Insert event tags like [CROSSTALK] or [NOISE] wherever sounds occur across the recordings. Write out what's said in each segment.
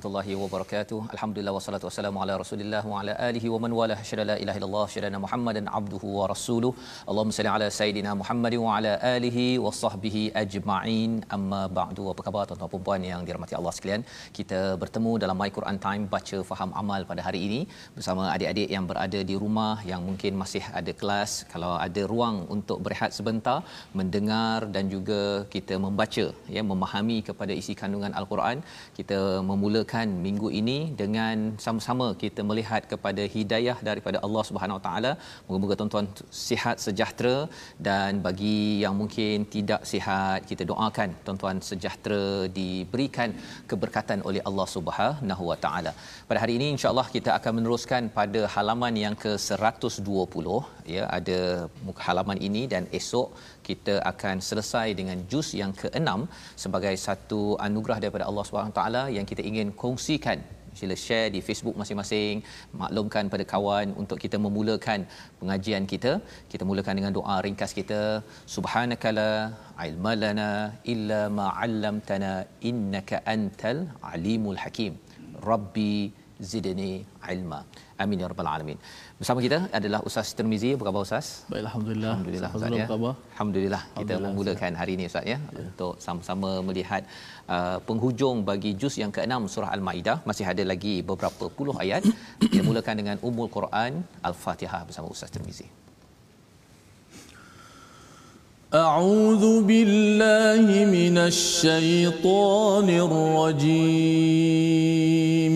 Warahmatullahi wabarakatuh. Alhamdulillah wassalatu wassalamu ala Rasulillah wa ala alihi wa man wala syada la ilaha illallah syada Muhammadan abduhu wa rasuluh. Allahumma salli ala sayidina Muhammad wa ala alihi wa sahbihi ajma'in. Amma ba'du. Apa khabar tuan-tuan dan puan yang dirahmati Allah sekalian? Kita bertemu dalam My Quran Time baca faham amal pada hari ini bersama adik-adik yang berada di rumah yang mungkin masih ada kelas. Kalau ada ruang untuk berehat sebentar, mendengar dan juga kita membaca ya memahami kepada isi kandungan al-Quran. Kita memulakan minggu ini dengan sama-sama kita melihat kepada hidayah daripada Allah Subhanahu Wa Taala. Moga-moga tuan-tuan sihat sejahtera dan bagi yang mungkin tidak sihat kita doakan tuan-tuan sejahtera diberikan keberkatan oleh Allah Subhanahu Wa Taala. Pada hari ini insya-Allah kita akan meneruskan pada halaman yang ke-120 ya ada muka halaman ini dan esok kita akan selesai dengan juz yang ke-6 sebagai satu anugerah daripada Allah Subhanahu taala yang kita ingin kongsikan. Sila share di Facebook masing-masing maklumkan pada kawan untuk kita memulakan pengajian kita. Kita mulakan dengan doa ringkas kita. Subhanakala ilmalana illa ma 'allamtana innaka antal alimul hakim. Rabbi zidni ilma amin ya rabbal alamin bersama kita adalah Ustaz Tirmizi apa khabar Ustaz Baik, Alhamdulillah. Alhamdulillah Ustaz Ustaz Fazrul, ya. apa khabar? Alhamdulillah kita Alhamdulillah, memulakan hari ini Ustaz ya untuk sama-sama melihat uh, penghujung bagi juz yang ke-6 surah Al-Maidah masih ada lagi beberapa puluh ayat [COUGHS] kita mulakan dengan Ummul Quran Al-Fatihah bersama Ustaz Tirmizi أعوذ بالله من الشيطان الرجيم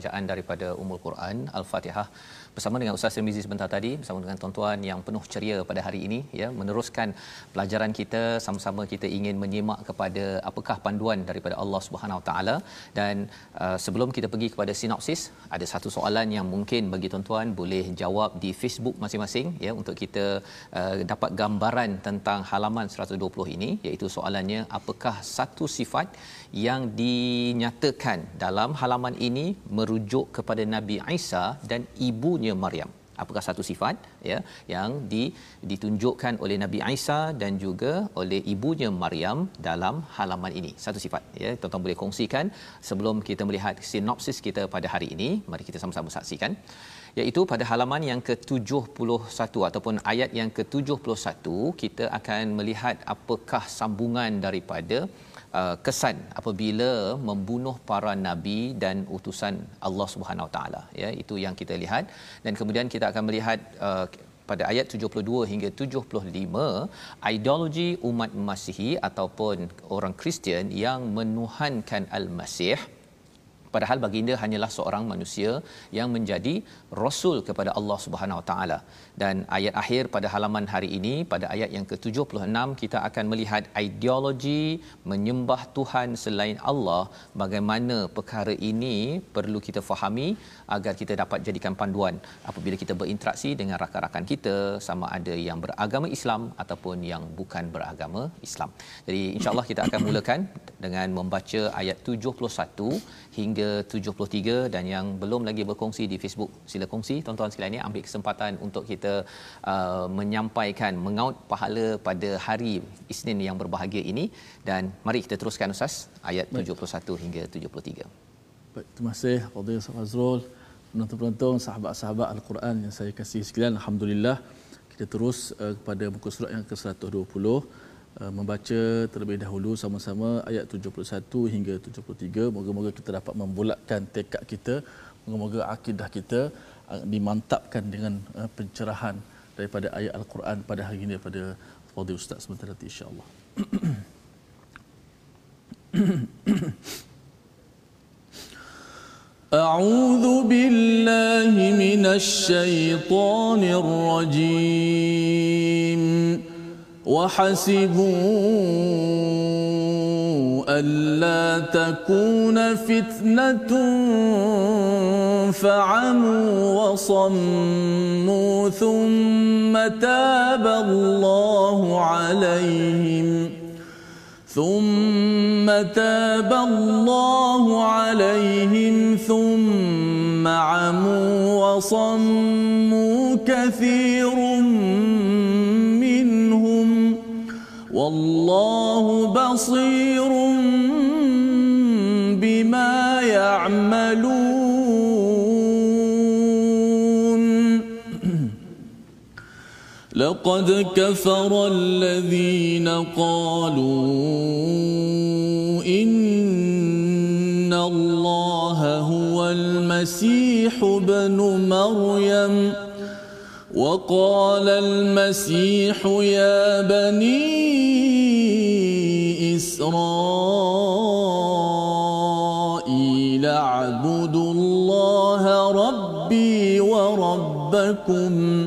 Bacaan daripada Ummul Quran Al-Fatihah bersama dengan Ustaz Tirmizi sebentar tadi bersama dengan tuan-tuan yang penuh ceria pada hari ini ya meneruskan pelajaran kita sama-sama kita ingin menyimak kepada apakah panduan daripada Allah Subhanahu Taala. Dan uh, sebelum kita pergi kepada sinopsis ada satu soalan yang mungkin bagi tuan-tuan boleh jawab di Facebook masing-masing ya untuk kita uh, dapat gambaran tentang halaman 120 ini iaitu soalannya apakah satu sifat yang dinyatakan dalam halaman ini merujuk kepada Nabi Isa dan ibunya Maryam. Apakah satu sifat ya yang di, ditunjukkan oleh Nabi Isa dan juga oleh ibunya Maryam dalam halaman ini? Satu sifat ya. Tuan-tuan boleh kongsikan sebelum kita melihat sinopsis kita pada hari ini. Mari kita sama-sama saksikan. Iaitu pada halaman yang ke-71 ataupun ayat yang ke-71 kita akan melihat apakah sambungan daripada uh, kesan apabila membunuh para nabi dan utusan Allah Subhanahu Wa Taala. Ya itu yang kita lihat. Dan kemudian kita akan melihat uh, pada ayat 72 hingga 75 ideologi umat Masihi ataupun orang Kristian yang menuhankan al-Masih padahal baginda hanyalah seorang manusia yang menjadi rasul kepada Allah Subhanahu Wa Taala. Dan ayat akhir pada halaman hari ini pada ayat yang ke-76 kita akan melihat ideologi menyembah Tuhan selain Allah. Bagaimana perkara ini perlu kita fahami agar kita dapat jadikan panduan apabila kita berinteraksi dengan rakan-rakan kita sama ada yang beragama Islam ataupun yang bukan beragama Islam. Jadi insya-Allah kita akan mulakan dengan membaca ayat 71 hingga 73 dan yang belum lagi berkongsi di Facebook sila kongsi tuan-tuan sekalian ini ambil kesempatan untuk kita uh, menyampaikan mengaut pahala pada hari Isnin yang berbahagia ini dan mari kita teruskan ustaz ayat Baik. 71 hingga 73. Baik, terima kasih Fadil Azrul penonton-penonton sahabat-sahabat Al-Quran yang saya kasih sekalian alhamdulillah kita terus uh, kepada muka surat yang ke-120 uh, membaca terlebih dahulu sama-sama ayat 71 hingga 73 moga-moga kita dapat membulatkan tekad kita moga-moga akidah kita uh, dimantapkan dengan uh, pencerahan daripada ayat Al-Quran pada hari ini daripada Fadil Ustaz sebentar nanti insya-Allah [CLEARS THROAT] أعوذ بالله من الشيطان الرجيم. وحسبوا ألا تكون فتنة فعموا وصموا ثم تاب الله عليهم. ثم تاب الله عليهم ثم عموا وصموا كثير منهم والله بصير بما يعملون لقد كفر الذين قالوا إن الله هو المسيح ابن مريم. وقال المسيح يا بني إسرائيل اعبدوا الله ربي وربكم.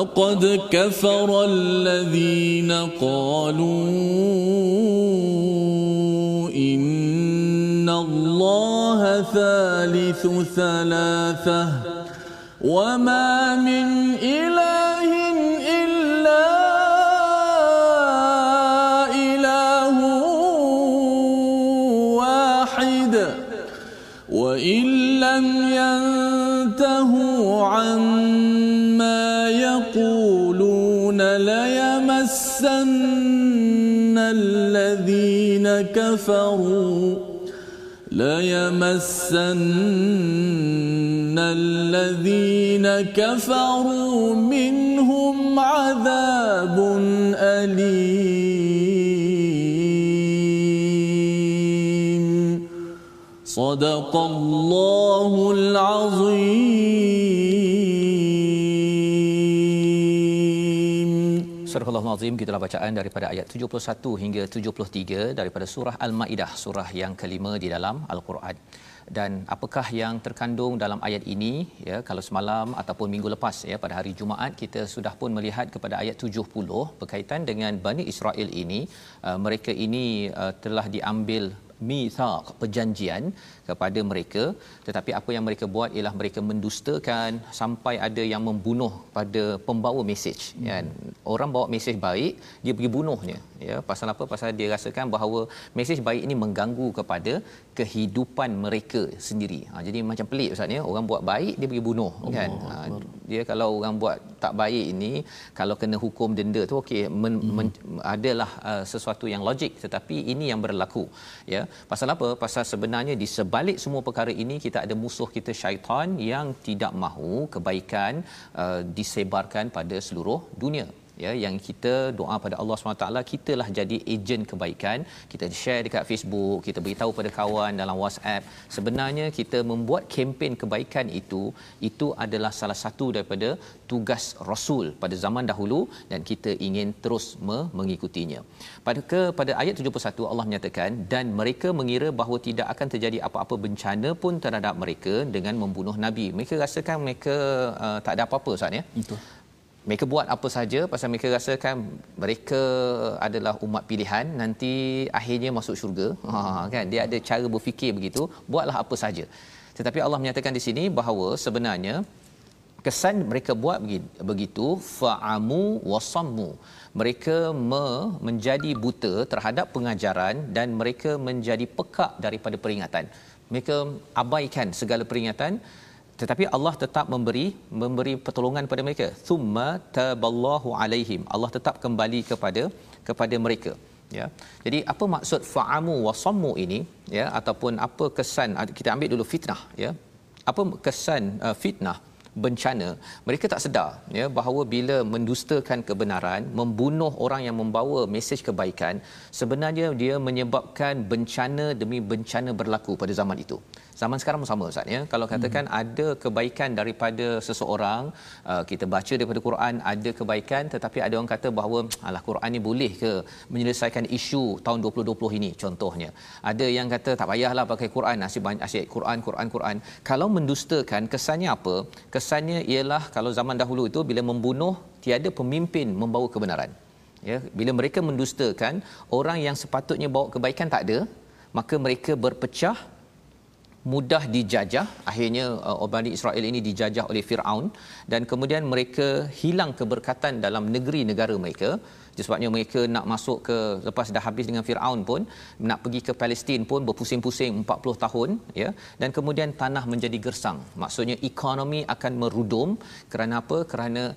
لقد كفر الذين قالوا إن الله ثالث ثلاثة وما من إله إلا إله واحد وإن لم ينتهوا عما ليمسن الذين كفروا؟ ليمسن الذين كفروا منهم عذاب أليم. صدق الله العظيم. Surah Al-Azim gitulah bacaan daripada ayat 71 hingga 73 daripada surah Al-Maidah surah yang kelima di dalam Al-Quran. Dan apakah yang terkandung dalam ayat ini ya kalau semalam ataupun minggu lepas ya pada hari Jumaat kita sudah pun melihat kepada ayat 70 berkaitan dengan Bani Israel ini uh, mereka ini uh, telah diambil mithaq perjanjian kepada mereka. Tetapi apa yang mereka buat ialah mereka mendustakan sampai ada yang membunuh pada pembawa mesej. Hmm. kan? Orang bawa mesej baik dia pergi bunuhnya. Ya pasal apa? Pasal dia rasakan bahawa mesej baik ini mengganggu kepada kehidupan mereka sendiri. Ha, jadi macam pelik ustaz ya. Orang buat baik dia pergi bunuh Allah kan? Ha, dia kalau orang buat tak baik ini kalau kena hukum denda tu okey men, hmm. men, adalah uh, sesuatu yang logik. Tetapi ini yang berlaku ya pasal apa? Pasal sebenarnya di sebalik semua perkara ini kita ada musuh kita syaitan yang tidak mahu kebaikan uh, disebarkan pada seluruh dunia ya yang kita doa pada Allah SWT kitalah jadi ejen kebaikan. Kita share dekat Facebook kita beritahu pada kawan dalam WhatsApp. Sebenarnya kita membuat kempen kebaikan itu itu adalah salah satu daripada tugas rasul pada zaman dahulu dan kita ingin terus mengikutinya. Pada ke pada ayat 71 Allah menyatakan dan mereka mengira bahawa tidak akan terjadi apa-apa bencana pun terhadap mereka dengan membunuh nabi. Mereka rasakan mereka uh, tak ada apa-apa Ustaz ya? Betul mereka buat apa saja pasal mereka rasakan mereka adalah umat pilihan nanti akhirnya masuk syurga. Ha kan? Dia ada cara berfikir begitu buatlah apa saja. Tetapi Allah menyatakan di sini bahawa sebenarnya kesan mereka buat begitu fa'amu wasammu mereka me- menjadi buta terhadap pengajaran dan mereka menjadi pekak daripada peringatan. Mereka abaikan segala peringatan tetapi Allah tetap memberi memberi pertolongan kepada mereka. Thumma taballahu alaihim. Allah tetap kembali kepada kepada mereka. Ya. Jadi apa maksud fa'amu wasammu ini? Ya ataupun apa kesan? Kita ambil dulu fitnah ya. Apa kesan uh, fitnah bencana? Mereka tak sedar ya bahawa bila mendustakan kebenaran membunuh orang yang membawa mesej kebaikan sebenarnya dia menyebabkan bencana demi bencana berlaku pada zaman itu zaman sekarang sama ustaz ya. Kalau katakan hmm. ada kebaikan daripada seseorang uh, kita baca daripada Quran ada kebaikan tetapi ada orang kata bahawa alah Quran ni boleh ke menyelesaikan isu tahun 2020 ini contohnya. Ada yang kata tak payahlah pakai Quran asyik banyak asyik Quran Quran Quran. Kalau mendustakan kesannya apa? Kesannya ialah kalau zaman dahulu itu bila membunuh tiada pemimpin membawa kebenaran. Ya bila mereka mendustakan orang yang sepatutnya bawa kebaikan tak ada maka mereka berpecah mudah dijajah. Akhirnya uh, Bani Israel ini dijajah oleh Firaun dan kemudian mereka hilang keberkatan dalam negeri negara mereka. Sebabnya mereka nak masuk ke lepas dah habis dengan Firaun pun nak pergi ke Palestin pun berpusing-pusing 40 tahun ya. Dan kemudian tanah menjadi gersang. Maksudnya ekonomi akan merudum. Kerana apa? Kerana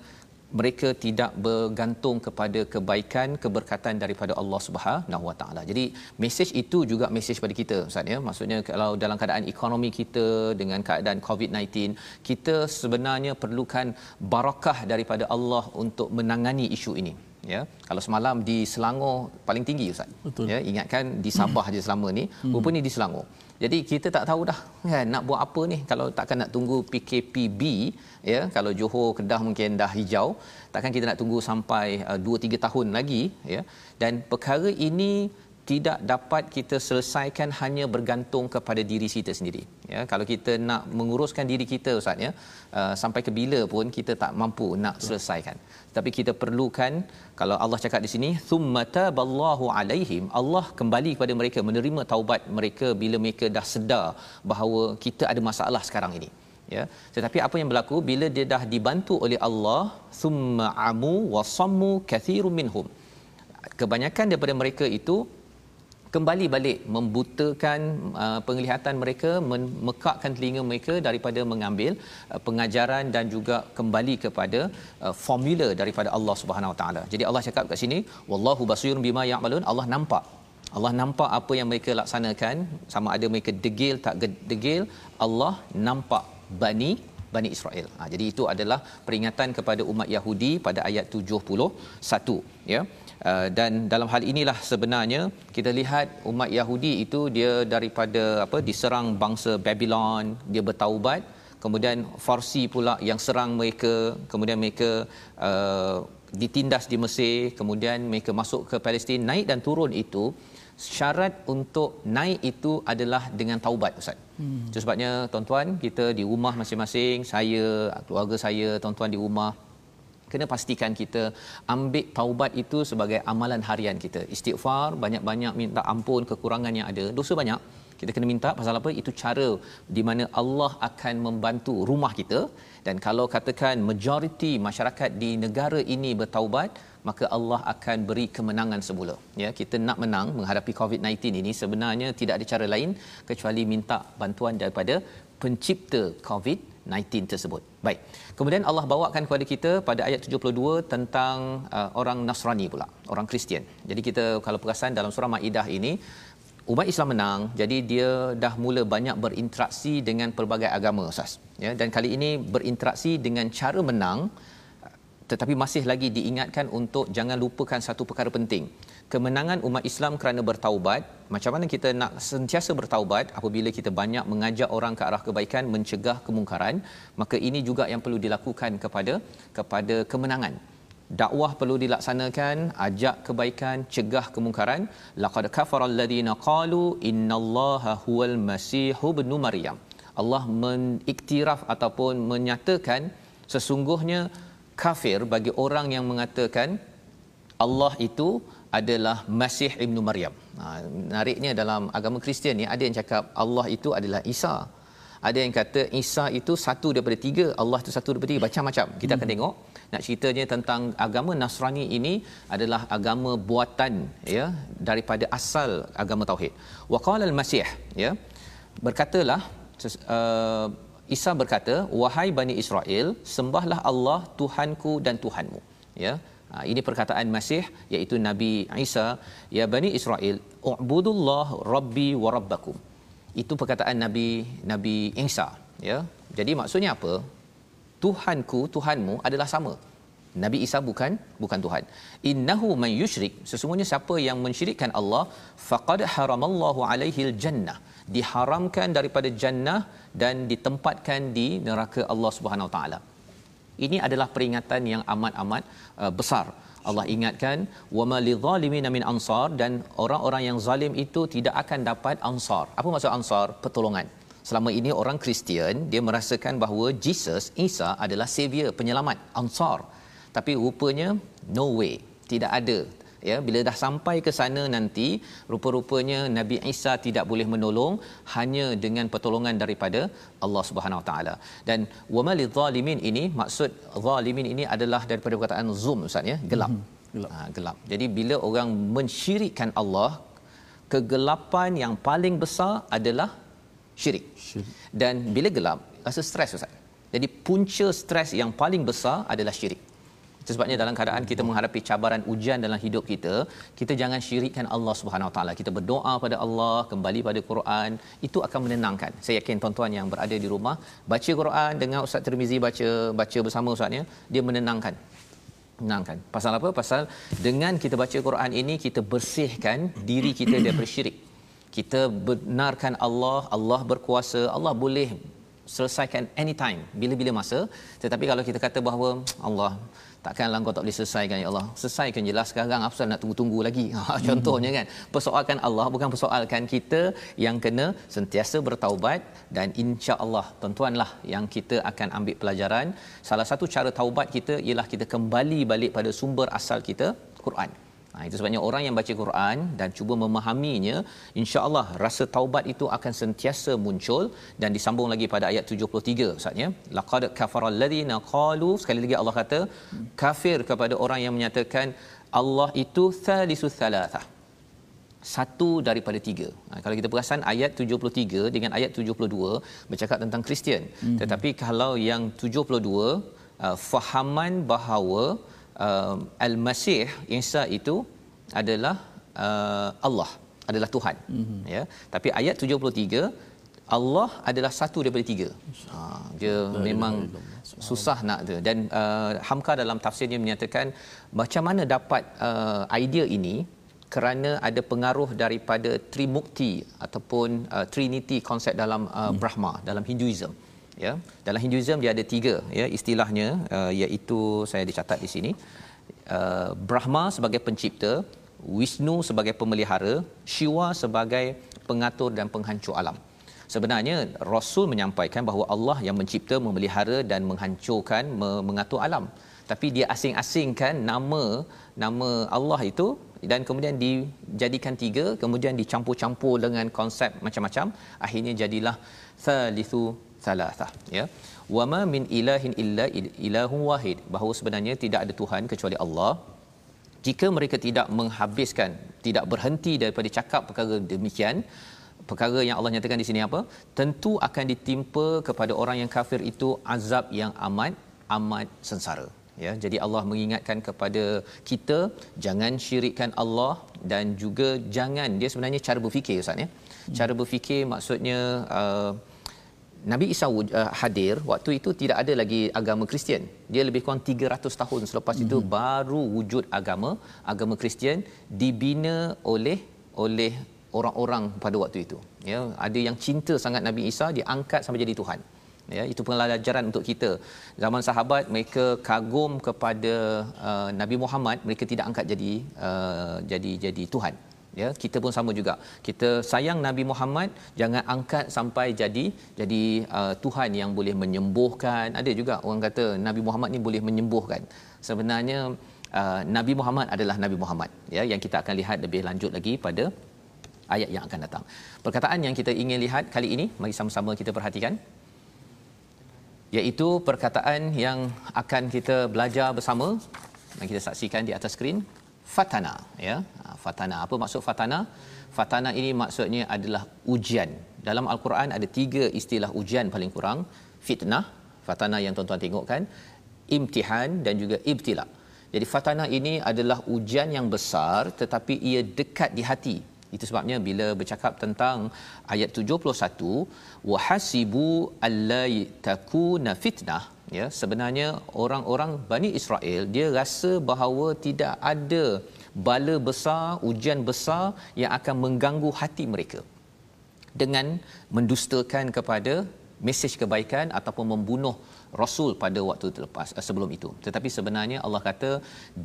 mereka tidak bergantung kepada kebaikan keberkatan daripada Allah Subhanahu Wa Taala. Jadi mesej itu juga mesej pada kita Ustaz ya. Maksudnya kalau dalam keadaan ekonomi kita dengan keadaan COVID-19, kita sebenarnya perlukan barakah daripada Allah untuk menangani isu ini. Ya, kalau semalam di Selangor paling tinggi Ustaz. Betul. Ya, ingatkan di Sabah je selama ni, hmm. rupanya di Selangor. Jadi kita tak tahu dah kan? Nak buat apa ni? Kalau takkan nak tunggu PKPB ya kalau Johor Kedah mungkin dah hijau takkan kita nak tunggu sampai uh, 2 3 tahun lagi ya. Dan perkara ini tidak dapat kita selesaikan hanya bergantung kepada diri kita sendiri. Ya kalau kita nak menguruskan diri kita ustaz ya uh, sampai ke bila pun kita tak mampu nak selesaikan. Tapi kita perlukan kalau Allah cakap di sini thummata ballahu alaihim Allah kembali kepada mereka menerima taubat mereka bila mereka dah sedar bahawa kita ada masalah sekarang ini. Ya tetapi apa yang berlaku? Bila dia dah dibantu oleh Allah thumma amu wasammu kathirun minhum kebanyakan daripada mereka itu kembali balik membutakan uh, penglihatan mereka memekakkan telinga mereka daripada mengambil uh, pengajaran dan juga kembali kepada uh, formula daripada Allah Subhanahu Wa Taala. Jadi Allah cakap kat sini wallahu basirun bima ya'malun Allah nampak Allah nampak apa yang mereka laksanakan sama ada mereka degil tak degil Allah nampak Bani Bani Israel. Ha, jadi itu adalah peringatan kepada umat Yahudi pada ayat 71 ya. Uh, dan dalam hal inilah sebenarnya kita lihat umat Yahudi itu dia daripada apa diserang bangsa Babylon dia bertaubat kemudian Farsi pula yang serang mereka kemudian mereka uh, ditindas di Mesir kemudian mereka masuk ke Palestin naik dan turun itu syarat untuk naik itu adalah dengan taubat ustaz. Hmm. Itu sebabnya tuan-tuan kita di rumah masing-masing, saya, keluarga saya, tuan-tuan di rumah kena pastikan kita ambil taubat itu sebagai amalan harian kita. Istighfar, banyak-banyak minta ampun kekurangan yang ada. Dosa banyak, kita kena minta pasal apa? Itu cara di mana Allah akan membantu rumah kita dan kalau katakan majoriti masyarakat di negara ini bertaubat, maka Allah akan beri kemenangan semula. Ya, kita nak menang menghadapi COVID-19 ini sebenarnya tidak ada cara lain kecuali minta bantuan daripada pencipta COVID-19 tersebut Baik. Kemudian Allah bawakan kepada kita pada ayat 72 tentang uh, orang Nasrani pula, orang Kristian. Jadi kita kalau perasan dalam surah Maidah ini umat Islam menang, jadi dia dah mula banyak berinteraksi dengan pelbagai agama Ustaz. Ya, dan kali ini berinteraksi dengan cara menang tetapi masih lagi diingatkan untuk jangan lupakan satu perkara penting kemenangan umat Islam kerana bertaubat macam mana kita nak sentiasa bertaubat apabila kita banyak mengajak orang ke arah kebaikan mencegah kemungkaran maka ini juga yang perlu dilakukan kepada kepada kemenangan. Dakwah perlu dilaksanakan ajak kebaikan cegah kemungkaran. Laqad kafara alladhina qalu innallaha huwal masih ibnu maryam. Allah mengiktiraf ataupun menyatakan sesungguhnya kafir bagi orang yang mengatakan Allah itu adalah Masih Ibnu Maryam. Ha, menariknya dalam agama Kristian ni ada yang cakap Allah itu adalah Isa. Ada yang kata Isa itu satu daripada tiga, Allah itu satu daripada tiga, macam-macam. Kita akan hmm. tengok. Nak ceritanya tentang agama Nasrani ini adalah agama buatan ya daripada asal agama tauhid. Wa qala al-Masih ya berkatalah uh, Isa berkata wahai Bani Israel sembahlah Allah Tuhanku dan Tuhanmu ya ini perkataan Masih iaitu Nabi Isa ya Bani Israel ubudullah rabbi wa rabbakum. Itu perkataan Nabi Nabi Isa ya. Jadi maksudnya apa? Tuhanku Tuhanmu adalah sama. Nabi Isa bukan bukan Tuhan. Innahu man yusyrik sesungguhnya siapa yang mensyirikkan Allah faqad haramallahu alaihi jannah. Diharamkan daripada jannah dan ditempatkan di neraka Allah Subhanahu taala. Ini adalah peringatan yang amat-amat uh, besar. Allah ingatkan wama lidzalimin min ansar dan orang-orang yang zalim itu tidak akan dapat ansar. Apa maksud ansar? Pertolongan. Selama ini orang Kristian dia merasakan bahawa Jesus Isa adalah savior, penyelamat, ansar. Tapi rupanya no way, tidak ada ya bila dah sampai ke sana nanti rupa-rupanya Nabi Isa tidak boleh menolong hanya dengan pertolongan daripada Allah Subhanahu Wa Taala. Dan wamal zalimin ini maksud zalimin ini adalah daripada perkataan zoom ustaz ya gelap. Hmm, gelap. Ha, gelap. Jadi bila orang mensyirikkan Allah kegelapan yang paling besar adalah syirik, syirik. dan bila gelap rasa stres ustaz. Jadi punca stres yang paling besar adalah syirik itu sebabnya dalam keadaan kita menghadapi cabaran ujian dalam hidup kita, kita jangan syirikkan Allah Subhanahu Wa Taala. Kita berdoa pada Allah, kembali pada Quran, itu akan menenangkan. Saya yakin tuan-tuan yang berada di rumah baca Quran dengan Ustaz Tirmizi baca baca bersama ustaznya, dia menenangkan. Menenangkan. Pasal apa? Pasal dengan kita baca Quran ini kita bersihkan diri kita daripada syirik. Kita benarkan Allah, Allah berkuasa, Allah boleh selesaikan anytime bila-bila masa tetapi kalau kita kata bahawa Allah takkanlah kau tak boleh selesaikan ya Allah. Selesaikan jelas sekarang. Apa nak tunggu-tunggu lagi? [LAUGHS] Ha, contohnya kan persoalkan Allah bukan persoalkan kita yang kena sentiasa bertaubat dan insya-Allah tuan-tuanlah yang kita akan ambil pelajaran. Salah satu cara taubat kita ialah kita kembali balik pada sumber asal kita Quran Ha, itu sebabnya orang yang baca Quran dan cuba memahaminya, insya-Allah rasa taubat itu akan sentiasa muncul dan disambung lagi pada ayat 73 Ustaznya. Laqad kafara alladhina qalu sekali lagi Allah kata kafir kepada orang yang menyatakan Allah itu thalithu thalatha. Satu daripada tiga. Ha, kalau kita perasan ayat 73 dengan ayat 72 bercakap tentang Kristian. Mm-hmm. Tetapi kalau yang 72 uh, fahaman bahawa uh, al-masih Isa itu adalah uh, Allah adalah Tuhan. Mm-hmm. ya. Tapi ayat 73 Allah adalah satu daripada tiga. Ha, dia memang susah nak tu dan uh, Hamka dalam tafsirnya menyatakan macam mana dapat uh, idea ini? Kerana ada pengaruh daripada Trimukti ataupun uh, Trinity konsep dalam uh, hmm. Brahma dalam Hinduism ya. Dalam Hinduism dia ada tiga ya. Istilahnya uh, iaitu saya dicatat di sini uh, Brahma sebagai pencipta Wisnu sebagai pemelihara Shiva sebagai pengatur dan penghancur alam. Sebenarnya rasul menyampaikan bahawa Allah yang mencipta memelihara dan menghancurkan mengatur alam. Tapi dia asing-asingkan nama nama Allah itu dan kemudian dijadikan tiga kemudian dicampur-campur dengan konsep macam-macam. Akhirnya jadilah thalithu thalathah ya. Wama min ilahin illa ilahun wahid. Bahawa sebenarnya tidak ada tuhan kecuali Allah. Jika mereka tidak menghabiskan tidak berhenti daripada cakap perkara demikian perkara yang Allah nyatakan di sini apa? Tentu akan ditimpa kepada orang yang kafir itu azab yang amat amat sengsara. Ya jadi Allah mengingatkan kepada kita jangan syirikkan Allah dan juga jangan dia sebenarnya cara berfikir ustaz ya. Cara berfikir maksudnya uh, Nabi Isa uh, hadir waktu itu tidak ada lagi agama Kristian. Dia lebih kurang 300 tahun selepas mm-hmm. itu hmm. baru wujud agama agama Kristian dibina oleh oleh orang-orang pada waktu itu. Ya, ada yang cinta sangat Nabi Isa diangkat sampai jadi Tuhan. Ya, itu pelajaran untuk kita. Zaman sahabat mereka kagum kepada uh, Nabi Muhammad, mereka tidak angkat jadi uh, jadi jadi Tuhan ya kita pun sama juga. Kita sayang Nabi Muhammad jangan angkat sampai jadi jadi uh, Tuhan yang boleh menyembuhkan. Ada juga orang kata Nabi Muhammad ni boleh menyembuhkan. Sebenarnya uh, Nabi Muhammad adalah Nabi Muhammad. Ya yang kita akan lihat lebih lanjut lagi pada ayat yang akan datang. Perkataan yang kita ingin lihat kali ini mari sama-sama kita perhatikan. Iaitu perkataan yang akan kita belajar bersama. Dan kita saksikan di atas skrin fatana ya. Ha, fatana. Apa maksud fatana? Fatana ini maksudnya adalah ujian. Dalam al-Quran ada tiga istilah ujian paling kurang. Fitnah fatana yang tuan-tuan tengok kan imtihan dan juga ibtila. Jadi fatana ini adalah ujian yang besar tetapi ia dekat di hati. Itu sebabnya bila bercakap tentang ayat 71 wahasibu allai takuna fitnah ya sebenarnya orang-orang Bani Israel dia rasa bahawa tidak ada bala besar ujian besar yang akan mengganggu hati mereka dengan mendustakan kepada mesej kebaikan ataupun membunuh rasul pada waktu terlepas eh, sebelum itu. Tetapi sebenarnya Allah kata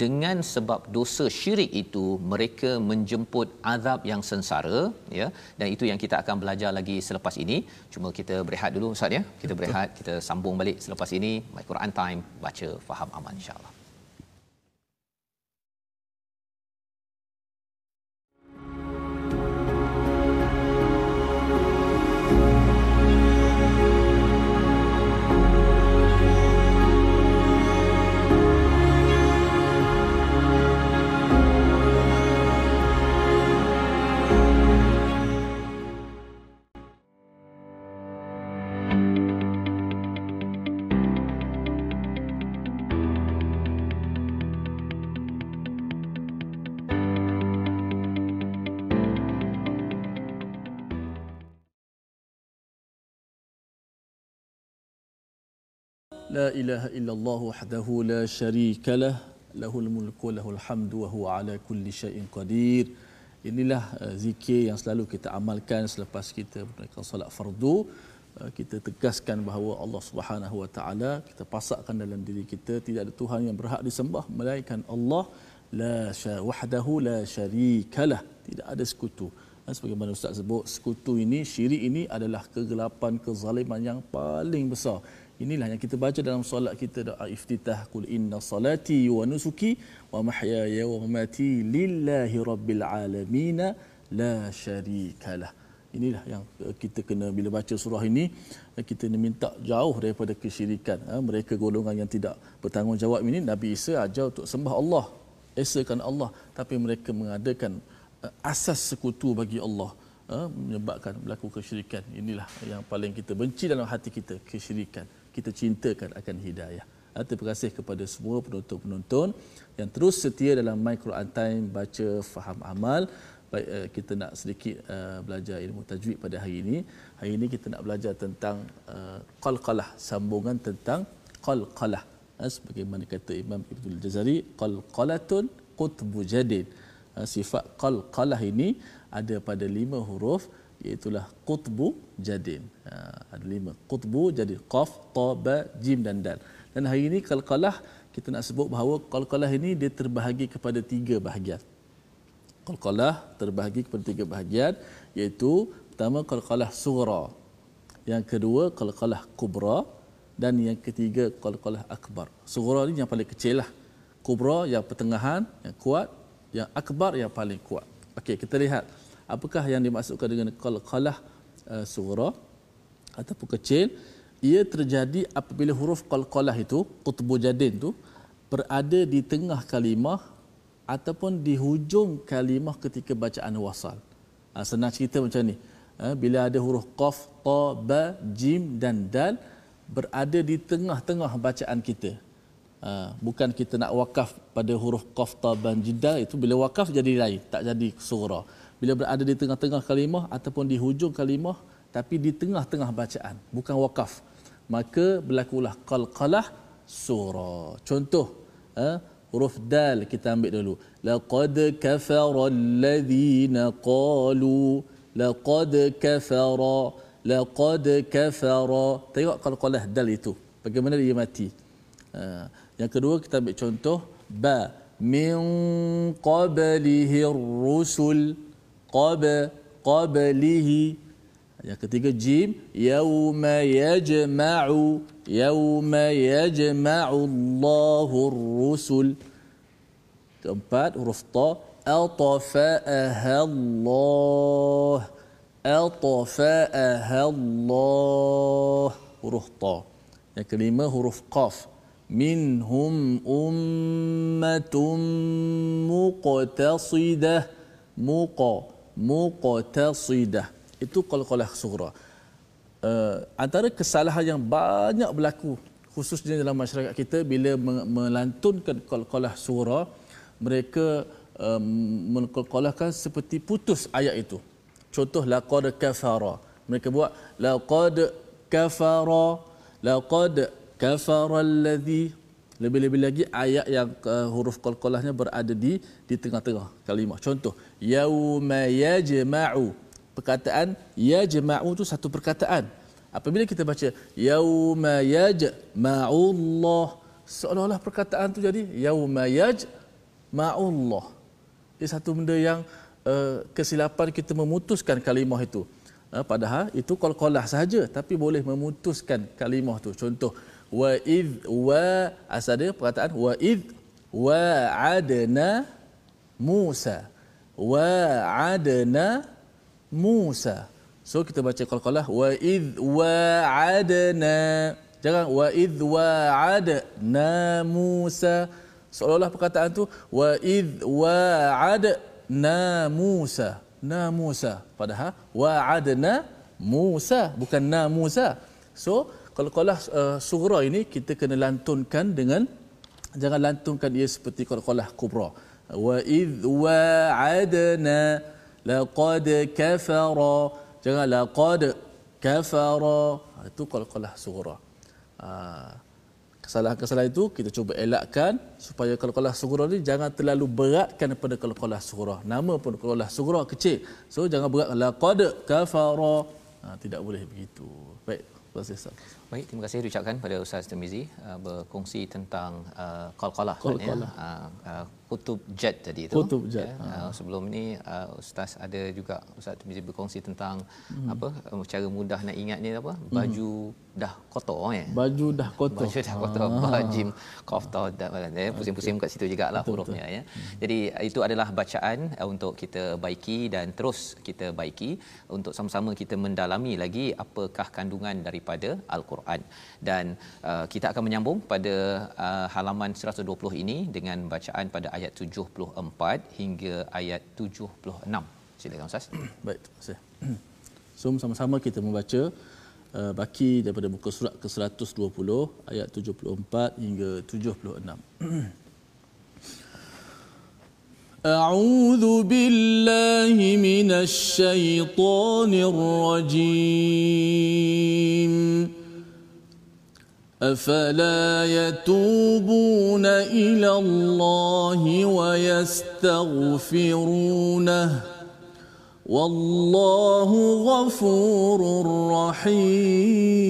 dengan sebab dosa syirik itu mereka menjemput azab yang sengsara ya. Dan itu yang kita akan belajar lagi selepas ini. Cuma kita berehat dulu ustaz ya. Kita berehat kita sambung balik selepas ini. My Quran time baca faham aman insyaallah لا إله إلا الله وحده لا شريك له له الملك وله الحمد وهو على كل شيء قدير Inilah uh, zikir yang selalu kita amalkan selepas kita menunaikan solat fardu. Uh, kita tegaskan bahawa Allah Subhanahu wa taala kita pasakkan dalam diri kita tidak ada tuhan yang berhak disembah melainkan Allah. La sya wahdahu la syarikalah tidak ada sekutu. Sebagaimana ustaz sebut sekutu ini syirik ini adalah kegelapan kezaliman yang paling besar. Inilah yang kita baca dalam solat kita doa iftitah kul inna salati wa nusuki wa mahyaya wa mamati lillahi rabbil alamin la syarikalah. Inilah yang kita kena bila baca surah ini kita kena minta jauh daripada kesyirikan. Ha, mereka golongan yang tidak bertanggungjawab ini Nabi Isa ajar untuk sembah Allah, esakan Allah tapi mereka mengadakan asas sekutu bagi Allah menyebabkan berlaku kesyirikan. Inilah yang paling kita benci dalam hati kita, kesyirikan kita cintakan akan hidayah. Ah, terima kasih kepada semua penonton-penonton yang terus setia dalam My Quran Time baca faham amal. Baik, eh, kita nak sedikit uh, belajar ilmu tajwid pada hari ini. Hari ini kita nak belajar tentang uh, qalqalah, sambungan tentang qalqalah. Uh, sebagaimana kata Imam Ibnu Jazari, qalqalatun qutbu jadid. Uh, sifat qalqalah ini ada pada lima huruf iaitulah qutbu jadin. Ha, ada lima. Qutbu jadi qaf, ta, ba, jim dan dal. Dan hari ini qalqalah kita nak sebut bahawa qalqalah ini dia terbahagi kepada tiga bahagian. Qalqalah terbahagi kepada tiga bahagian iaitu pertama qalqalah sughra. Yang kedua qalqalah kubra dan yang ketiga qalqalah akbar. Sughra ni yang paling kecil lah. Kubra yang pertengahan, yang kuat, yang akbar yang paling kuat. Okey, kita lihat apakah yang dimaksudkan dengan qalqalah uh, sughra ataupun kecil ia terjadi apabila huruf qalqalah itu qutbu jadin tu berada di tengah kalimah ataupun di hujung kalimah ketika bacaan wasal ha, senang cerita macam ni Ha, bila ada huruf qaf, ta, ba, jim dan dal berada di tengah-tengah bacaan kita. Ha, bukan kita nak wakaf pada huruf qaf, ta, ba, jim, dal itu bila wakaf jadi lain, tak jadi surah. Bila berada di tengah-tengah kalimah ataupun di hujung kalimah tapi di tengah-tengah bacaan, bukan wakaf. Maka berlakulah qalqalah surah. Contoh, ha, huruf dal kita ambil dulu. Laqad kafara alladhina qalu laqad kafara laqad kafara tengok kalau qalah dal itu bagaimana dia mati uh, yang kedua kita ambil contoh ba min qablihi rusul قبله. يا ketiga جيم يوم يجمع يوم يجمع الله الرسل. Keempat huruf ta. أطفأها الله. أطفأها الله. Huruf يا yang kelima huruf منهم أمة مقتصدة. مقتصدة muqtasidah itu qalqalah sughra uh, antara kesalahan yang banyak berlaku khususnya dalam masyarakat kita bila melantunkan qalqalah sughra mereka um, menkolkolahkan seperti putus ayat itu. Contoh laqad kafara. Mereka buat laqad kafara laqad kafara alladhi lebih-lebih lagi ayat yang uh, huruf qalqalahnya berada di di tengah-tengah kalimah. Contoh yauma yajma'u. Perkataan yajma'u itu satu perkataan. Apabila kita baca yauma yajma'u Allah seolah-olah perkataan itu jadi yauma yajma'u Allah ia satu benda yang uh, kesilapan kita memutuskan kalimah itu. Uh, padahal itu qalqalah sahaja tapi boleh memutuskan kalimah itu. Contoh wa id wa asal dia perkataan wa id wa adna Musa. Wa adna Musa. So kita baca qalqalah wa id wa adna. Jangan wa id wa adna Musa. Seolah-olah perkataan tu wa id wa'adna Musa. Na Musa. Padahal wa'adna Musa bukan na Musa. So kalau uh, surah ini kita kena lantunkan dengan jangan lantunkan ia seperti qalqalah kubra. Wa id wa'adna laqad kafara. Jangan laqad kafara. Itu qalqalah surah uh, kesalahan-kesalahan itu kita cuba elakkan supaya qalqalah sughra ni jangan terlalu beratkan pada qalqalah sughra. Nama pun qalqalah sughra kecil. So jangan berat laqad kafara. Ha, tidak boleh begitu. Baik terima Baik, terima kasih diucapkan pada Ustaz Tirmizi uh, berkongsi tentang uh, qalqalah ya. Uh, uh, kutub jet tadi itu. Kutub jet. Ya. Uh, sebelum ini uh, Ustaz ada juga Ustaz Tirmizi berkongsi tentang hmm. apa uh, cara mudah nak ingatnya apa? Hmm. Baju hmm. dah kotor ya. Baju dah kotor. Baju dah kotor. Ah. Bajim kotor dah ya. Pusing-pusing kat situ jugalah betul, hurufnya betul. ya. Hmm. Jadi itu adalah bacaan uh, untuk kita baiki dan terus kita baiki untuk sama-sama kita mendalami lagi apakah kandungan daripada Al-Quran dan uh, kita akan menyambung pada uh, halaman 120 ini dengan bacaan pada ayat 74 hingga ayat 76. Silakan Ustaz. [CLEARS THROAT] Baik, terima kasih. [CLEARS THROAT] So sama-sama kita membaca uh, baki daripada muka surat ke-120 ayat 74 hingga 76. أعوذ بالله من الشيطان الرجيم أفلا يتوبون إلى الله ويستغفرونه؟ والله غفور رحيم.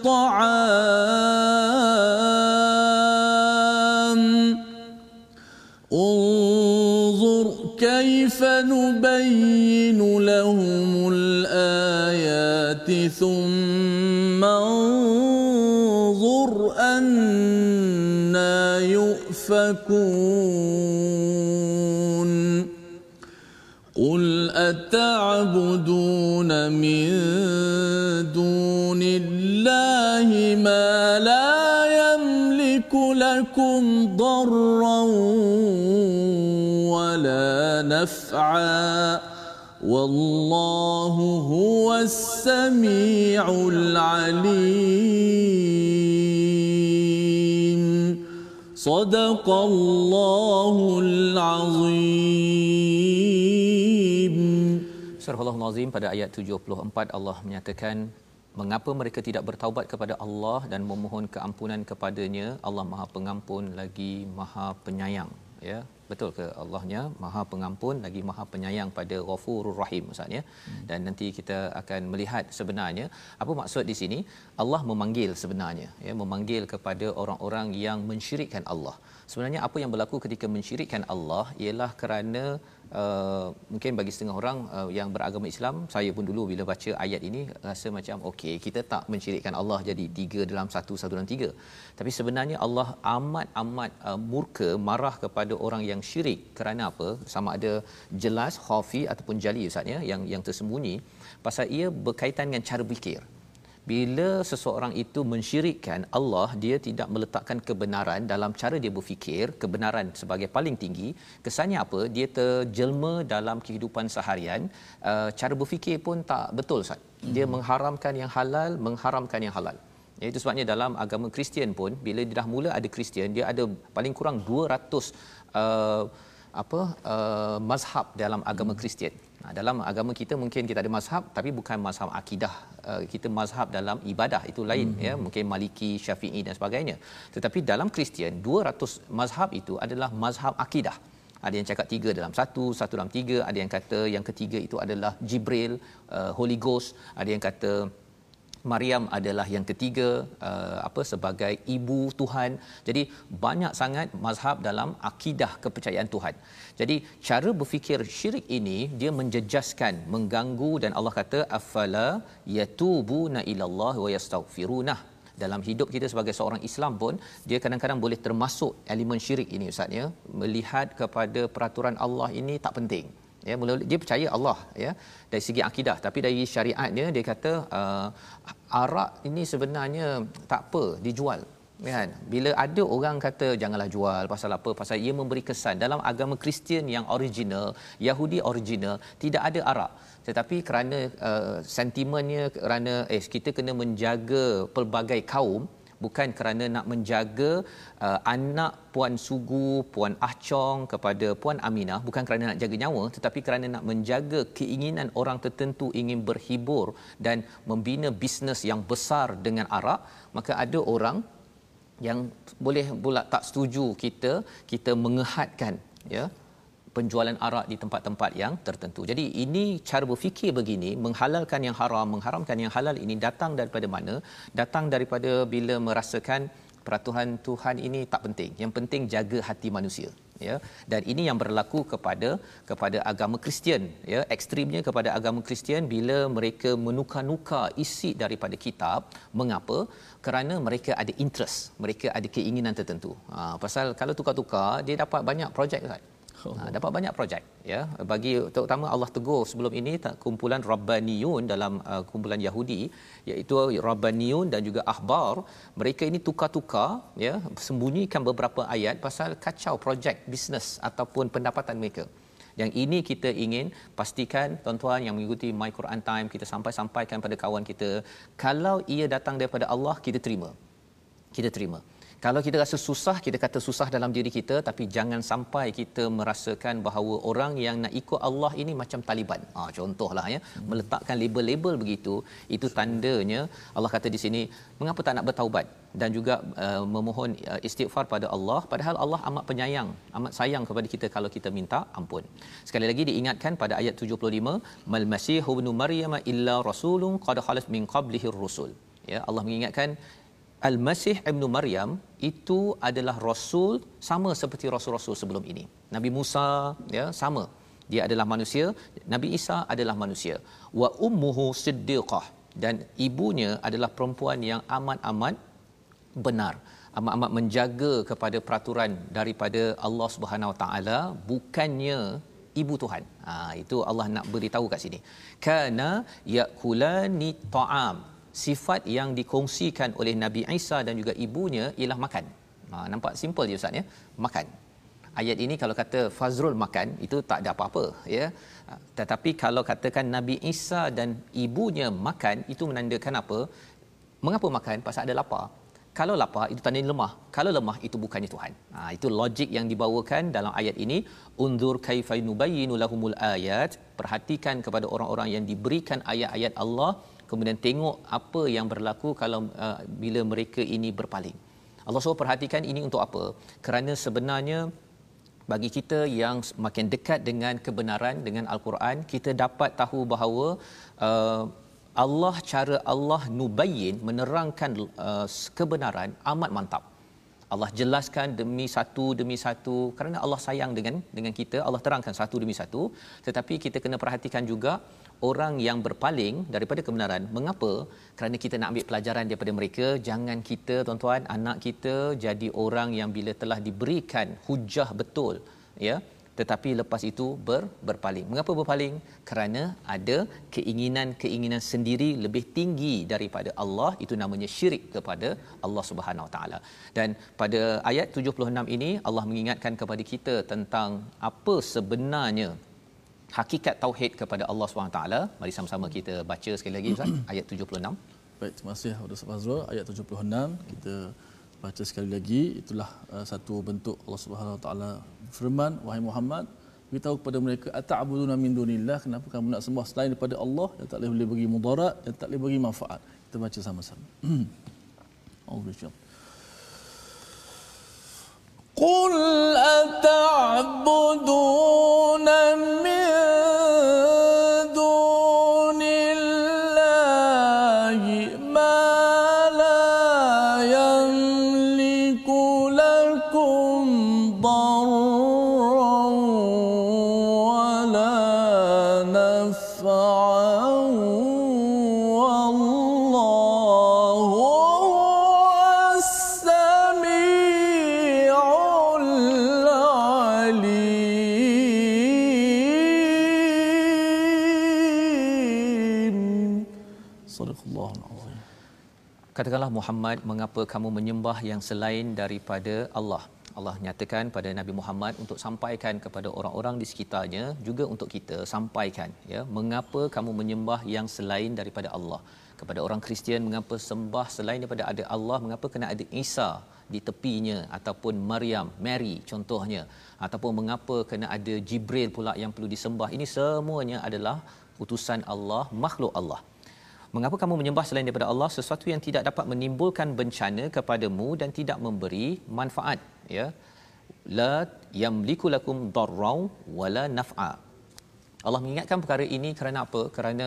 الطعام. انظر كيف نبين لهم الآيات ثم انظر أنا يؤفكون. قل أتعبدون من ضرا ولا نفعا والله هو السميع العليم صدق الله العظيم Surah Al-Azim pada ayat 74 Allah menyatakan mengapa mereka tidak bertaubat kepada Allah dan memohon keampunan kepadanya? Allah Maha Pengampun lagi Maha Penyayang ya. Betul ke Allahnya? Maha Pengampun lagi Maha Penyayang pada Ghafurur Rahim Ustaz ya. Hmm. dan nanti kita akan melihat sebenarnya apa maksud di sini. Allah memanggil sebenarnya ya. Memanggil kepada orang-orang yang mensyirikkan Allah. Sebenarnya apa yang berlaku ketika mensyirikkan Allah ialah kerana uh, mungkin bagi setengah orang uh, yang beragama Islam saya pun dulu bila baca ayat ini rasa macam okey kita tak mensyirikkan Allah jadi tiga dalam satu satu dalam tiga. Tapi sebenarnya Allah amat amat uh, murka marah kepada orang yang syirik. Kerana apa? Sama ada jelas khafi ataupun jali ustaz ya yang yang tersembunyi pasal ia berkaitan dengan cara fikir bila seseorang itu mensyirikkan Allah dia tidak meletakkan kebenaran dalam cara dia berfikir kebenaran sebagai paling tinggi kesannya apa dia terjelma dalam kehidupan seharian uh, cara berfikir pun tak betul Ustaz dia hmm. mengharamkan yang halal mengharamkan yang halal Ya, itu sebabnya dalam agama Kristian pun bila dia dah mula ada Kristian dia ada paling kurang 200 uh, apa uh, mazhab dalam agama hmm. Kristian. Nah, dalam agama kita mungkin kita ada mazhab tapi bukan mazhab akidah. Uh, kita mazhab dalam ibadah itu lain hmm. ya, mungkin Maliki, Syafi'i dan sebagainya. Tetapi dalam Kristian 200 mazhab itu adalah mazhab akidah. Ada yang cakap tiga dalam satu, satu dalam tiga. Ada yang kata yang ketiga itu adalah Jibril, uh, Holy Ghost. Ada yang kata Maryam adalah yang ketiga uh, apa sebagai ibu Tuhan. Jadi banyak sangat mazhab dalam akidah kepercayaan Tuhan. Jadi cara berfikir syirik ini dia menjejaskan, mengganggu dan Allah kata afala yatubuna ilallah wa yastaghfiruna. Dalam hidup kita sebagai seorang Islam pun dia kadang-kadang boleh termasuk elemen syirik ini ustaz ya. Melihat kepada peraturan Allah ini tak penting ya mula dia percaya Allah ya dari segi akidah. Tapi dari syariatnya dia kata uh, arak ini sebenarnya tak apa dijual. Kan? Bila ada orang kata janganlah jual pasal apa? Pasal ia memberi kesan. Dalam agama Kristian yang original Yahudi original tidak ada arak. Tetapi kerana uh, sentimennya kerana eh kita kena menjaga pelbagai kaum bukan kerana nak menjaga uh, anak puan Sugu, puan Ah Chong kepada puan Aminah bukan kerana nak jaga nyawa tetapi kerana nak menjaga keinginan orang tertentu ingin berhibur dan membina bisnes yang besar dengan arak maka ada orang yang boleh pula tak setuju kita kita mengehadkan ya penjualan arak di tempat-tempat yang tertentu. Jadi ini cara berfikir begini menghalalkan yang haram, mengharamkan yang halal ini datang daripada mana? Datang daripada bila merasakan peraturan Tuhan ini tak penting. Yang penting jaga hati manusia. Ya, dan ini yang berlaku kepada kepada agama Kristian ya ekstrimnya kepada agama Kristian bila mereka menukar-nukar isi daripada kitab mengapa kerana mereka ada interest mereka ada keinginan tertentu ha, pasal kalau tukar-tukar dia dapat banyak projek kan Ha, dapat banyak projek ya. Bagi terutama Allah tegur sebelum ini tak kumpulan rabbaniyun dalam uh, kumpulan Yahudi iaitu rabbaniyun dan juga ahbar. Mereka ini tukar-tukar ya sembunyikan beberapa ayat pasal kacau projek bisnes ataupun pendapatan mereka. Yang ini kita ingin pastikan tuan-tuan yang mengikuti My Quran Time kita sampai-sampaikan pada kawan kita kalau ia datang daripada Allah kita terima. Kita terima kalau kita rasa susah kita kata susah dalam diri kita tapi jangan sampai kita merasakan bahawa orang yang nak ikut Allah ini macam Taliban. Ha, contohlah ya. Hmm. meletakkan label-label begitu itu tandanya Allah kata di sini mengapa tak nak bertaubat? Dan juga uh, memohon uh, istighfar pada Allah. Padahal Allah amat penyayang amat sayang kepada kita kalau kita minta ampun. Sekali lagi diingatkan pada ayat 75 mal masih ibnu maryam illa rasulun qad khalas min qablihi rusul. Ya Allah mengingatkan Al-Masih Ibn Maryam itu adalah rasul sama seperti rasul-rasul sebelum ini. Nabi Musa ya sama. Dia adalah manusia, Nabi Isa adalah manusia. Wa ummuhu siddiqah dan ibunya adalah perempuan yang amat-amat benar. amat-amat menjaga kepada peraturan daripada Allah Subhanahu Wa Taala bukannya ibu Tuhan. Ha, itu Allah nak beritahu kat sini. Kana yakulani ta'am. Sifat yang dikongsikan oleh Nabi Isa dan juga ibunya ialah makan. Ha, nampak simple je Ustaz ya. Makan. Ayat ini kalau kata Fazrul makan itu tak ada apa-apa ya. Ha, tetapi kalau katakan Nabi Isa dan ibunya makan itu menandakan apa? Mengapa makan? Pasal ada lapar kalau lapar itu tanda lemah kalau lemah itu bukannya tuhan ha, itu logik yang dibawakan dalam ayat ini nubayyinu lahumul ayat perhatikan kepada orang-orang yang diberikan ayat-ayat Allah kemudian tengok apa yang berlaku kalau uh, bila mereka ini berpaling Allah SWT perhatikan ini untuk apa kerana sebenarnya bagi kita yang makin dekat dengan kebenaran dengan al-Quran kita dapat tahu bahawa uh, Allah cara Allah nubayyin menerangkan uh, kebenaran amat mantap. Allah jelaskan demi satu demi satu. Kerana Allah sayang dengan dengan kita Allah terangkan satu demi satu. Tetapi kita kena perhatikan juga orang yang berpaling daripada kebenaran. Mengapa? Kerana kita nak ambil pelajaran daripada mereka. Jangan kita tuan-tuan anak kita jadi orang yang bila telah diberikan hujah betul ya tetapi lepas itu ber, berpaling. Mengapa berpaling? Kerana ada keinginan-keinginan sendiri lebih tinggi daripada Allah itu namanya syirik kepada Allah Subhanahu Wa Taala. Dan pada ayat 76 ini Allah mengingatkan kepada kita tentang apa sebenarnya hakikat tauhid kepada Allah Subhanahu Taala. Mari sama-sama kita baca sekali lagi ayat 76. Baik, terima kasih Ustaz Fazrul. Ayat 76 kita baca sekali lagi itulah uh, satu bentuk Allah Subhanahu Wa Taala firman wahai Muhammad beritahu kepada mereka ata'buduna min dunillah kenapa kamu nak sembah selain daripada Allah yang tak boleh bagi mudarat dan tak boleh bagi manfaat kita baca sama-sama [CLEARS THROAT] Allah قل أتعبدون من katakanlah Muhammad mengapa kamu menyembah yang selain daripada Allah? Allah nyatakan pada Nabi Muhammad untuk sampaikan kepada orang-orang di sekitarnya juga untuk kita sampaikan ya mengapa kamu menyembah yang selain daripada Allah? Kepada orang Kristian mengapa sembah selain daripada ada Allah? Mengapa kena ada Isa di tepinya ataupun Maryam Mary contohnya? Ataupun mengapa kena ada Jibril pula yang perlu disembah? Ini semuanya adalah utusan Allah makhluk Allah Mengapa kamu menyembah selain daripada Allah sesuatu yang tidak dapat menimbulkan bencana kepadamu dan tidak memberi manfaat ya la yamliku lakum darrau wala naf'a Allah mengingatkan perkara ini kerana apa? Kerana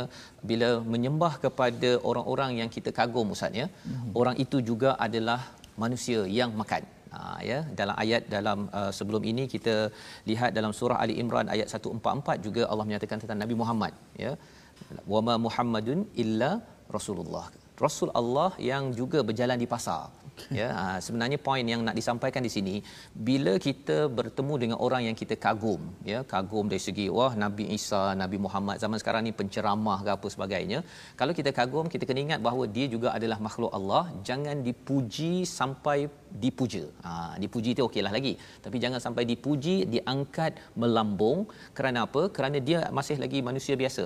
bila menyembah kepada orang-orang yang kita kagum Ustaz ya, mm-hmm. orang itu juga adalah manusia yang makan. Ha, ya dalam ayat dalam uh, sebelum ini kita lihat dalam surah Ali Imran ayat 144 juga Allah menyatakan tentang Nabi Muhammad ya wama muhammadun illa rasulullah. Rasul Allah yang juga berjalan di pasar. Okay. ya ha, sebenarnya poin yang nak disampaikan di sini bila kita bertemu dengan orang yang kita kagum ya kagum dari segi wah nabi Isa nabi Muhammad zaman sekarang ni penceramah ke apa sebagainya kalau kita kagum kita kena ingat bahawa dia juga adalah makhluk Allah. Jangan dipuji sampai dipuja. Ha, dipuji itu okeylah lagi. Tapi jangan sampai dipuji diangkat melambung. Kerana apa? Kerana dia masih lagi manusia biasa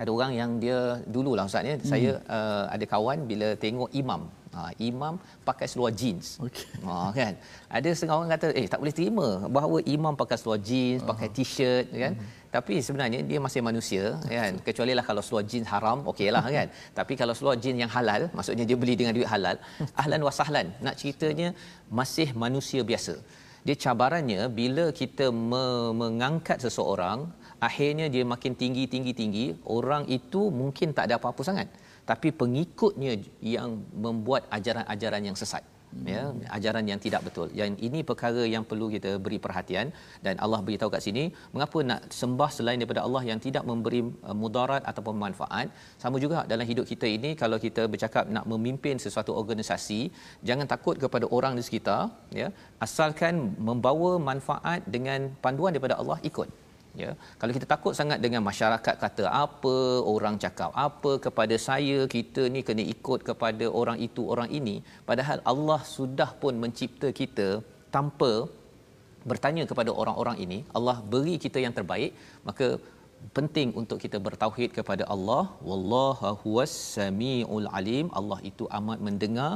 ada orang yang dia dululah ustaz ya. Hmm. saya uh, ada kawan bila tengok imam. Ha, imam pakai seluar jeans. Okey. Ha, kan? Ada setengah orang kata eh tak boleh terima bahawa imam pakai seluar jeans uh-huh. pakai t-shirt kan? Uh-huh. tapi sebenarnya dia masih manusia kan? Kecuali lah kalau seluar jeans haram okeylah kan? [LAUGHS] Tapi kalau seluar jeans yang halal maksudnya dia beli dengan duit halal [LAUGHS] ahlan wasahlan nak ceritanya masih manusia biasa. Dia cabarannya bila kita me- mengangkat seseorang akhirnya dia makin tinggi tinggi tinggi. Orang itu mungkin tak ada apa-apa sangat. Tapi pengikutnya yang membuat ajaran-ajaran yang sesat. Ya ajaran yang tidak betul. Yang ini perkara yang perlu kita beri perhatian. Dan Allah beritahu kat sini mengapa nak sembah selain daripada Allah yang tidak memberi uh, mudarat ataupun manfaat? Sama juga dalam hidup kita ini kalau kita bercakap nak memimpin sesuatu organisasi jangan takut kepada orang di sekitar ya. Asalkan membawa manfaat dengan panduan daripada Allah ikut ya. Kalau kita takut sangat dengan masyarakat kata apa orang cakap? Apa kepada saya kita ni kena ikut kepada orang itu orang ini? Padahal Allah sudah pun mencipta kita tanpa bertanya kepada orang-orang ini. Allah beri kita yang terbaik. Maka penting untuk kita bertauhid kepada Allah. Wallahu huwas samiul alim. Allah itu amat mendengar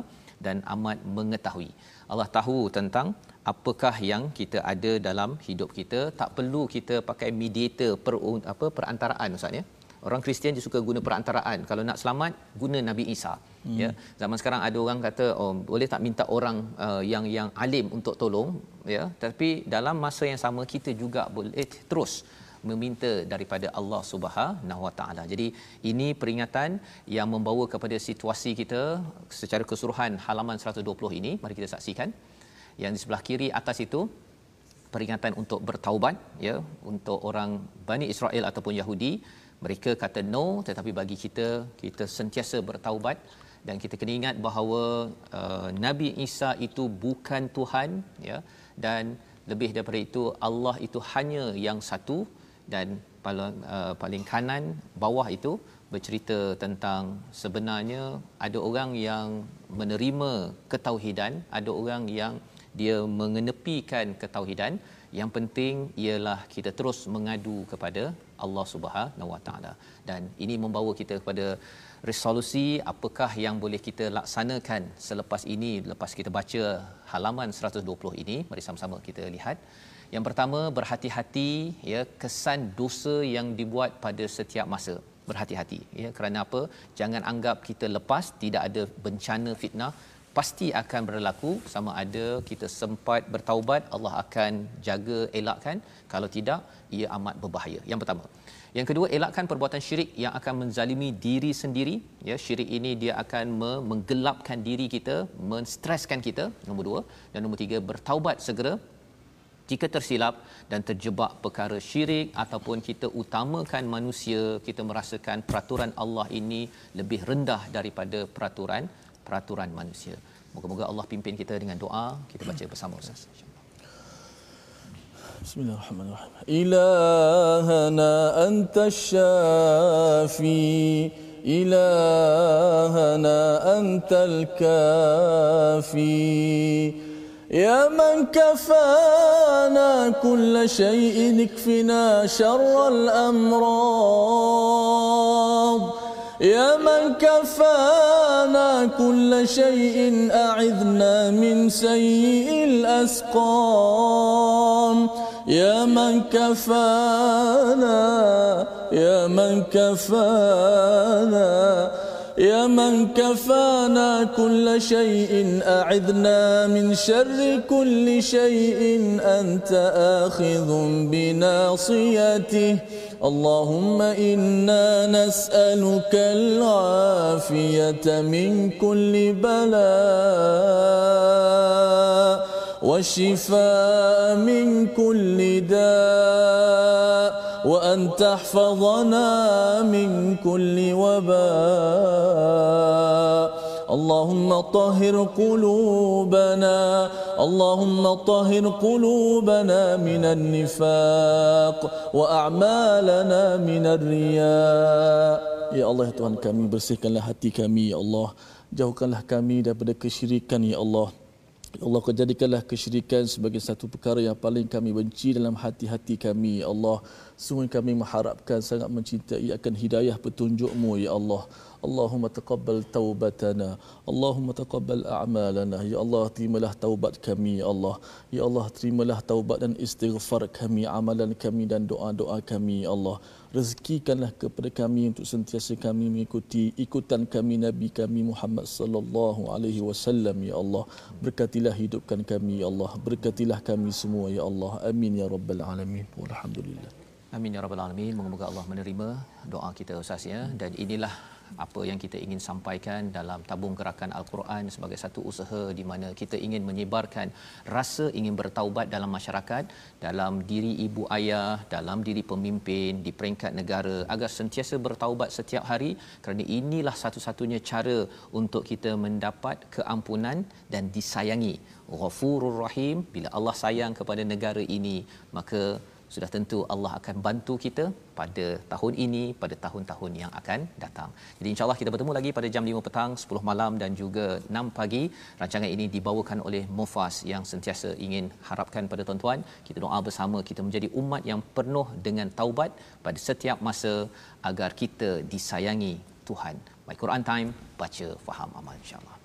dan amat mengetahui. Allah tahu tentang apakah yang kita ada dalam hidup kita. Tak perlu kita pakai mediator per apa perantaraan ustaz ya. Orang Kristian dia suka guna perantaraan. Kalau nak selamat guna Nabi Isa. Hmm. ya. Zaman sekarang ada orang kata oh boleh tak minta orang uh, yang yang alim untuk tolong? Ya. Tapi dalam masa yang sama kita juga boleh terus meminta daripada Allah Subhanahu Wa Taala. Jadi ini peringatan yang membawa kepada situasi kita secara keseluruhan halaman 120 ini. Mari kita saksikan. Yang di sebelah kiri atas itu peringatan untuk bertaubat ya untuk orang Bani Israel ataupun Yahudi mereka kata no tetapi bagi kita kita sentiasa bertaubat dan kita kena ingat bahawa uh, Nabi Isa itu bukan Tuhan ya dan lebih daripada itu Allah itu hanya yang satu dan paling uh, paling kanan bawah itu bercerita tentang sebenarnya ada orang yang menerima ketauhidan ada orang yang dia mengenepikan ketauhidan. Yang penting ialah kita terus mengadu kepada Allah Subhanahu Wa Taala. Dan ini membawa kita kepada resolusi apakah yang boleh kita laksanakan selepas ini lepas kita baca halaman 120 ini. Mari sama-sama kita lihat yang pertama berhati-hati ya kesan dosa yang dibuat pada setiap masa. Berhati-hati ya kerana apa? Jangan anggap kita lepas tidak ada bencana fitnah pasti akan berlaku. Sama ada kita sempat bertaubat Allah akan jaga elakkan. Kalau tidak ia amat berbahaya. Yang pertama. Yang kedua elakkan perbuatan syirik yang akan menzalimi diri sendiri. Ya syirik ini dia akan menggelapkan diri kita menstreskan kita nombor dua. Dan nombor tiga bertaubat segera jika tersilap dan terjebak perkara syirik ataupun kita utamakan manusia kita merasakan peraturan Allah ini lebih rendah daripada peraturan peraturan manusia. Moga-moga Allah pimpin kita dengan doa. Kita baca bersama Ustaz. Bismillahirrahmanirrahim. Ilahana anta syafi ilahana antal kafi يا من كفانا كل شيء اكفنا شر الأمراض. يا من كفانا كل شيء أعذنا من سيء الأسقام. يا من كفانا يا من كفانا يا من كفانا كل شيء أعذنا من شر كل شيء أنت آخذ بناصيته. اللهم إنا نسألك العافية من كل بلاء والشفاء من كل داء. وأن تحفظنا من كل وباء اللهم طهر قلوبنا اللهم طهر قلوبنا من النفاق وأعمالنا من الرياء Ya Allah ya Tuhan kami bersihkanlah hati kami ya Allah jauhkanlah kami daripada kesyirikan ya Allah Allah kau jadikanlah kesyirikan sebagai satu perkara yang paling kami benci dalam hati-hati kami. Ya Allah sungguh kami mengharapkan sangat mencintai akan hidayah petunjukmu Ya Allah Allahumma taqabbal taubatana Allahumma taqabbal a'malana. Ya Allah terimalah taubat kami Ya Allah. Ya Allah terimalah taubat dan istighfar kami Amalan kami dan doa-doa kami Ya Allah. Rezekikanlah kepada kami untuk sentiasa kami mengikuti ikutan kami Nabi kami Muhammad sallallahu alaihi wasallam ya Allah. Berkatilah hidupkan kami ya Allah. Berkatilah kami semua ya Allah. Amin ya rabbal alamin. Walhamdulillah. Amin ya rabbal alamin. Moga-moga Allah menerima doa kita Ustaz ya. Dan inilah apa yang kita ingin sampaikan dalam tabung gerakan al-Quran sebagai satu usaha di mana kita ingin menyebarkan rasa ingin bertaubat dalam masyarakat dalam diri ibu ayah dalam diri pemimpin di peringkat negara agar sentiasa bertaubat setiap hari. Kerana inilah satu-satunya cara untuk kita mendapat keampunan dan disayangi. Ghafurur Rahim bila Allah sayang kepada negara ini maka sudah tentu Allah akan bantu kita pada tahun ini pada tahun-tahun yang akan datang. Jadi insya-Allah kita bertemu lagi pada jam 5 petang, 10 malam dan juga 6 pagi. Rancangan ini dibawakan oleh Mufas yang sentiasa ingin harapkan pada tuan-tuan kita doa bersama kita menjadi umat yang penuh dengan taubat pada setiap masa agar kita disayangi Tuhan. My Quran Time baca faham amal insya-Allah.